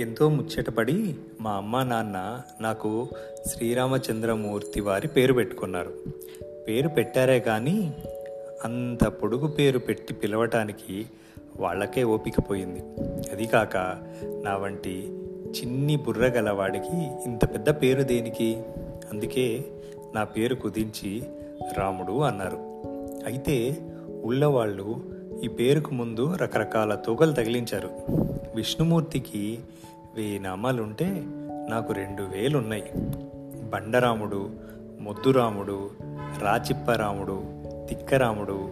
ఎంతో ముచ్చటపడి మా అమ్మ నాన్న నాకు శ్రీరామచంద్రమూర్తి వారి పేరు పెట్టుకున్నారు. పేరు పెట్టారే కానీ అంత పొడుగు పేరు పెట్టి పిలవటానికి వాళ్ళకే ఓపిక పోయింది. అది కాక నా వంటి చిన్ని బుర్ర గలవాడికి ఇంత పెద్ద పేరు దేనికి? అందుకే నా పేరు కుదించి రాముడు అన్నారు. అయితే ఊళ్ళో వాళ్ళు ఈ పేరుకు ముందు రకరకాల తోకలు తగిలించారు. విష్ణుమూర్తికి వెయ్యి నామాలుంటే నాకు రెండు వేలున్నాయి. బండరాముడు ముద్దురాముడు రాచిప్పరాముడు తిక్కరాముడు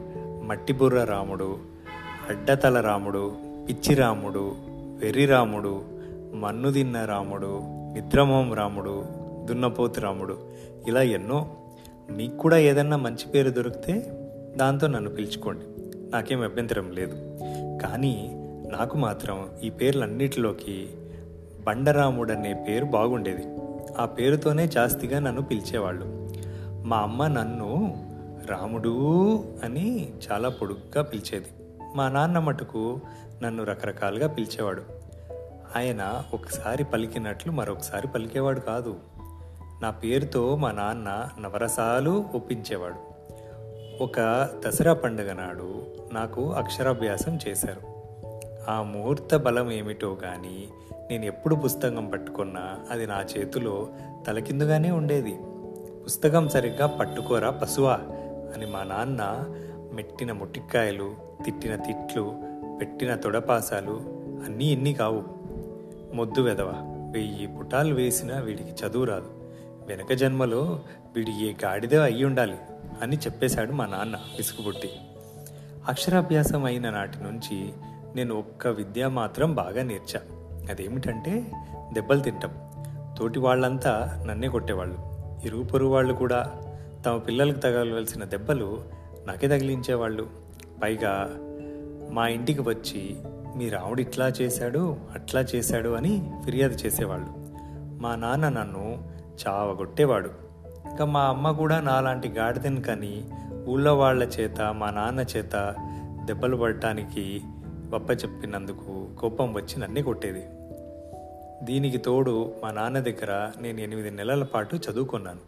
మట్టిబుర్ర రాముడు అడ్డతల రాముడు పిచ్చిరాముడు వెర్రిరాముడు మన్నుదిన్న రాముడు నిద్రమోం రాముడు దున్నపోతు రాముడు ఇలా ఎన్నో. మీకు కూడా ఏదన్నా మంచి పేరు దొరికితే దాంతో నన్ను పిలుచుకోండి. నాకేం అభ్యంతరం లేదు. కానీ నాకు మాత్రం ఈ పేర్లన్నిటిలోకి బండరాముడు అనే పేరు బాగుండేది. ఆ పేరుతోనే జాస్తిగా నన్ను పిలిచేవాళ్ళు. మా అమ్మ నన్ను రాముడు అని చాలా పొడుగ్గా పిలిచేది. మా నాన్న మటుకు నన్ను రకరకాలుగా పిలిచేవాడు. ఆయన ఒకసారి పలికినట్లు మరొకసారి పలికేవాడు కాదు. నా పేరుతో మా నాన్న నవరసాలు ఒప్పించేవాడు. ఒక దసరా పండుగ నాడు నాకు అక్షరాభ్యాసం చేశారు. ఆ ముహూర్త బలం ఏమిటో కానీ నేను ఎప్పుడు పుస్తకం పట్టుకున్నా అది నా చేతిలో తలకిందుగానే ఉండేది. పుస్తకం సరిగ్గా పట్టుకోరా పశువా అని మా నాన్న మెట్టిన ముట్టికాయలు తిట్టిన తిట్లు పెట్టిన తొడపాసాలు అన్నీ ఎన్ని కావు. మొద్దు వెదవ వెయ్యి పుటాలు వేసినా వీడికి చదువు రాదు. వెనక జన్మలో వీడి ఏ గాడిదే అయ్యి ఉండాలి అని చెప్పేశాడు మా నాన్న విసుగుబుట్టి. అక్షరాభ్యాసం అయిన నాటి నుంచి నేను ఒక్క విద్య మాత్రం బాగా నేర్చా. అదేమిటంటే దెబ్బలు తింటాం. తోటి వాళ్ళంతా నన్నే కొట్టేవాళ్ళు. ఇరుగు పొరుగు వాళ్ళు కూడా తమ పిల్లలకు తగలవలసిన దెబ్బలు నాకే తగిలించేవాళ్ళు. పైగా మా ఇంటికి వచ్చి మీ రాముడు ఇట్లా చేశాడు అట్లా చేశాడు అని ఫిర్యాదు చేసేవాళ్ళు. మా నాన్న నన్ను చావగొట్టేవాడు. ఇంకా మా అమ్మ కూడా నాలాంటి గాడిదని కానీ ఊళ్ళో వాళ్ళ చేత మా నాన్న చేత దెబ్బలు పడటానికి గొప్ప చెప్పినందుకు కోపం వచ్చి నన్నే కొట్టేది. దీనికి తోడు మా నాన్న దగ్గర నేను ఎనిమిది నెలల పాటు చదువుకున్నాను.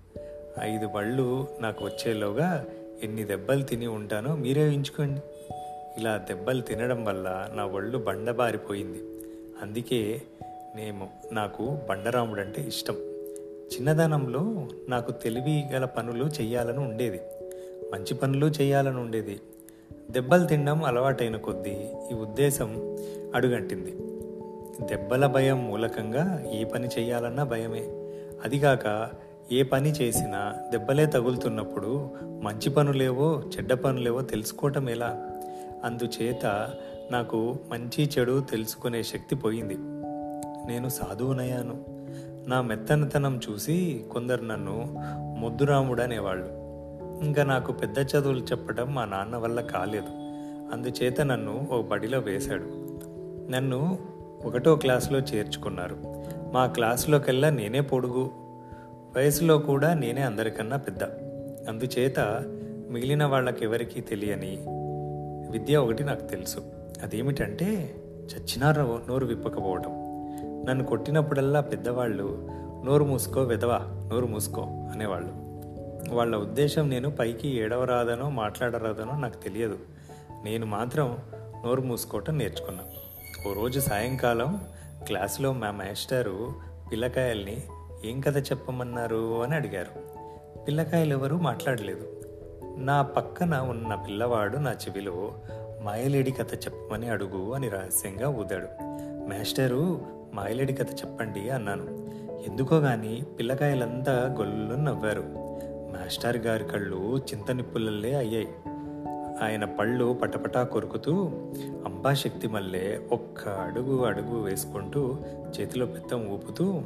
ఐదు బళ్ళు నాకు వచ్చేలోగా ఎన్ని దెబ్బలు తిని ఉంటానో మీరే ఎంచుకోండి ఇలా దెబ్బలు తినడం వల్ల నా ఒళ్ళు బండబారిపోయింది. అందుకే నేను నాకు బండరాముడు అంటే ఇష్టం. చిన్నదనంలో నాకు తెలివి గల పనులు చేయాలని ఉండేది. మంచి పనులు చేయాలని ఉండేది. దెబ్బలు తినడం అలవాటైన కొద్దీ ఈ ఉద్దేశం అడుగంటింది. దెబ్బల భయం మూలకంగా ఏ పని చేయాలన్నా భయమే. అదిగాక ఏ పని చేసినా దెబ్బలే తగులుతున్నప్పుడు మంచి పనులేవో చెడ్డ పనులేవో తెలుసుకోవటం ఎలా? అందుచేత నాకు మంచి చెడు తెలుసుకునే శక్తి పోయింది. నేను సాధువునయ్యాను. నా మెత్తనతనం చూసి కొందరు నన్ను ముద్దురాముడు అనేవాళ్ళు. ఇంకా నాకు పెద్ద చదువులు చెప్పడం మా నాన్న వల్ల కాలేదు. అందుచేత నన్ను ఓ బడిలో వేశాడు. నన్ను ఒకటో క్లాసులో చేర్చుకున్నారు. మా క్లాసులోకెల్లా నేనే పొడుగు. వయసులో కూడా నేనే అందరికన్నా పెద్ద. అందుచేత మిగిలిన వాళ్ళకెవరికీ తెలియని విద్య ఒకటి నాకు తెలుసు. అదేమిటంటే చచ్చినా నోరు విప్పకపోవటం. నన్ను కొట్టినప్పుడల్లా పెద్దవాళ్ళు నోరు మూసుకో వెదవా నోరు మూసుకో అనేవాళ్ళు. వాళ్ళ ఉద్దేశం నేను పైకి ఏడవరాదనో మాట్లాడరాదనో నాకు తెలియదు. నేను మాత్రం నోరు మూసుకోవటం నేర్చుకున్నా. ఓ రోజు సాయంకాలం క్లాసులో మా మాస్టరు పిల్లకాయల్ని ఏం కథ చెప్పమన్నారు? అని అడిగారు. పిల్లకాయలు ఎవరూ మాట్లాడలేదు. నా పక్కన ఉన్న పిల్లవాడు నా చెవిలో మాయలేడి కథ చెప్పమని అడుగు అని రహస్యంగా ఊదాడు. మాస్టరు మాయలేడి కథ చెప్పండి అన్నాను. ఎందుకో గాని పిల్లకాయలంతా గొల్లు నవ్వారు. మాస్టర్ గారి కళ్ళు చింతనిప్పులల్లే అయ్యాయి. ఆయన పళ్ళు పటపటా కొరుకుతూ అంబాశక్తి మల్లె ఒక్క అడుగు అడుగు వేసుకుంటూ చేతిలో పెత్తం ఊపుతూ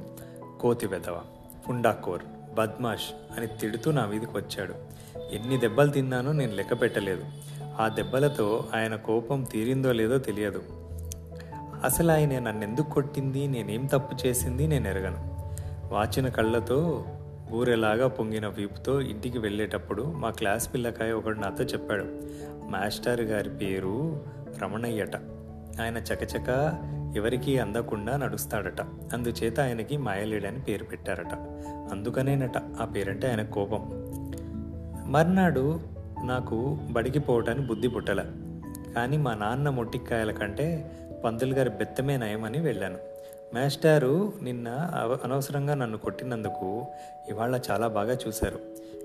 కోతి వెదవ పుండాకోర్ బద్మాష్ అని తిడుతూ నా మీదకి వచ్చాడు. ఎన్ని దెబ్బలు తిన్నానో నేను లెక్క పెట్టలేదు. ఆ దెబ్బలతో ఆయన కోపం తీరిందో లేదో తెలియదు. అసలు ఆయన నన్ను ఎందుకు కొట్టింది? నేనేం తప్పు చేసింది? నేను ఎరగను. వాచిన కళ్ళతో ఊరెలాగా పొంగిన వీపుతో ఇంటికి వెళ్ళేటప్పుడు మా క్లాస్ పిల్లకాయ ఒకడు నాతో చెప్పాడు. మాస్టర్ గారి పేరు రమణయ్యట. ఆయన చకచక ఎవరికీ అందకుండా నడుస్తాడట. అందుచేత ఆయనకి మాయలేడని పేరు పెట్టారట. అందుకనేనట ఆ పేరంటే ఆయన కోపం. మర్నాడు నాకు బడికి పోవటానికి బుద్ధి పుట్టల. కానీ మా నాన్న మొట్టిక్కాయల కంటే పంతులు గారి బెత్తమే నయమని వెళ్ళాను. మాస్టారు నిన్న అవ- అనవసరంగా నన్ను కొట్టినందుకు ఇవాళ చాలా బాగా చూశారు.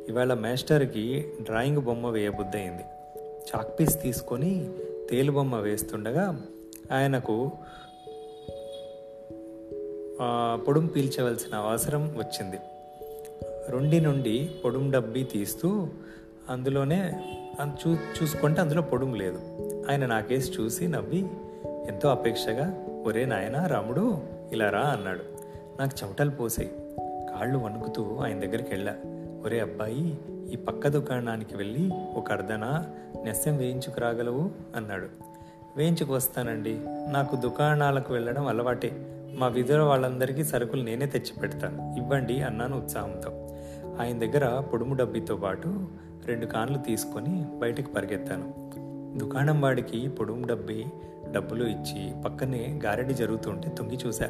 ఇవాళ మాస్టర్కి డ్రాయింగ్ బొమ్మ వేయబుద్దయింది. చాక్ పీస్ తీసుకొని తేలు బొమ్మ వేస్తుండగా ఆయనకు పొడుం పీల్చవలసిన అవసరం వచ్చింది. రెండి నుండి పొడుం డబ్బి తీస్తూ అందులోనే చూ చూసుకుంటే అందులో పొడుం లేదు. ఆయన నాకేసి చూసి నవ్వి ఎంతో అపేక్షగా ఒరే నాయనా రాముడు ఇలా రా అన్నాడు. నాకు చెమటలు పోసాయి. కాళ్ళు వణుకుతూ ఆయన దగ్గరికి వెళ్ళా. ఒరే అబ్బాయి ఈ పక్క దుకాణానికి వెళ్ళి ఒక అర్ధనా నెస్సం వేయించుకురాగలవు అన్నాడు. వేయించుకు వస్తానండి. నాకు దుకాణాలకు వెళ్ళడం అలవాటే. మా విధుల వాళ్ళందరికీ సరుకులు నేనే తెచ్చి పెడతాను. ఇవ్వండి అన్నాను ఉత్సాహంతో. ఆయన దగ్గర పొడుము డబ్బితో పాటు రెండు కాన్లు తీసుకొని బయటకు పరిగెత్తాను. దుకాణం వాడికి పొడుము డబ్బి డబ్బులు ఇచ్చి పక్కనే గారడి జరుగుతుంటే తొంగి చూశా.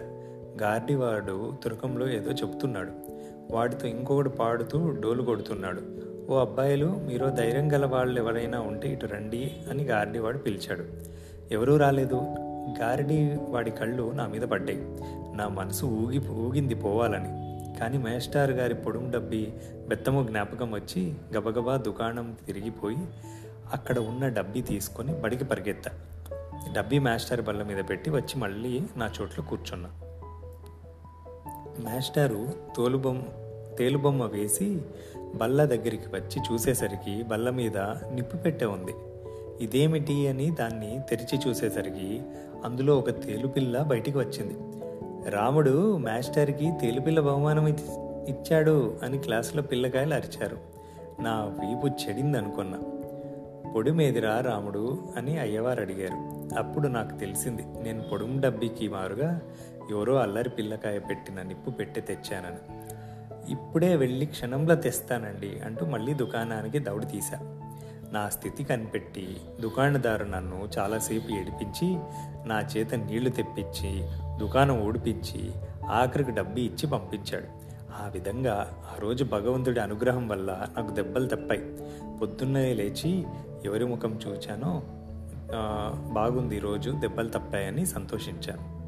గారడి వాడు తురకంలో ఏదో చెప్తున్నాడు వాడితో ఇంకొకడు పాడుతూ డోలు కొడుతున్నాడు. ఓ అబ్బాయిలు మీరు ధైర్యం గల వాళ్ళు ఎవరైనా ఉంటే ఇటు రండి అని గారడి వాడు పిలిచాడు. ఎవరూ రాలేదు. గారడి వాడి కళ్ళు నా మీద పడ్డాయి. నా మనసు ఊగి ఊగింది పోవాలని. కానీ మేస్టార్ గారి పొడుం డబ్బి బెత్తము జ్ఞాపకం వచ్చి గబగబా దుకాణం తిరిగిపోయి అక్కడ ఉన్న డబ్బి తీసుకొని బడికి పరిగెత్తా. డబ్బీ మాస్టర్ బల్ల మీద పెట్టి వచ్చి మళ్ళీ నా చోట్ల కూర్చున్నా. మాస్టారు తోలుబొమ్మ తేలుబొమ్మ వేసి బల్ల దగ్గరికి వచ్చి చూసేసరికి బల్ల మీద నిప్పు పెట్టె ఉంది. ఇదేమిటి అని దాన్ని తెరిచి చూసేసరికి అందులో ఒక తేలుపిల్ల బయటికి వచ్చింది. రాముడు మాస్టర్కి తేలుపిల్ల బహుమానం ఇచ్చాడు అని క్లాసులో పిల్లకాయలు అరిచారు. నా వీపు చెడిందనుకున్నా. పొడి మీదిరా రాముడు అని అయ్యవారు అడిగారు. అప్పుడు నాకు తెలిసింది నేను పొడుము డబ్బీకి మారుగా ఎవరో అల్లరి పిల్లకాయ పెట్టిన నిప్పు పెట్టి తెచ్చానని. ఇప్పుడే వెళ్ళి క్షణంలో తెస్తానండి అంటూ మళ్ళీ దుకాణానికి దౌడి తీశా. నా స్థితి కనిపెట్టి దుకాణదారు నన్ను చాలాసేపు ఏడిపించి నా చేత నీళ్ళు తెప్పించి దుకాణం ఓడిపించి ఆఖరికి డబ్బు ఇచ్చి పంపించాడు. ఆ విధంగా ఆ రోజు భగవంతుడి అనుగ్రహం వల్ల నాకు దెబ్బలు తప్పాయి. పొద్దున్నే లేచి ఎవరి ముఖం చూచానో బాగుంది రోజు దెబ్బలు తప్పాయని సంతోషించాను.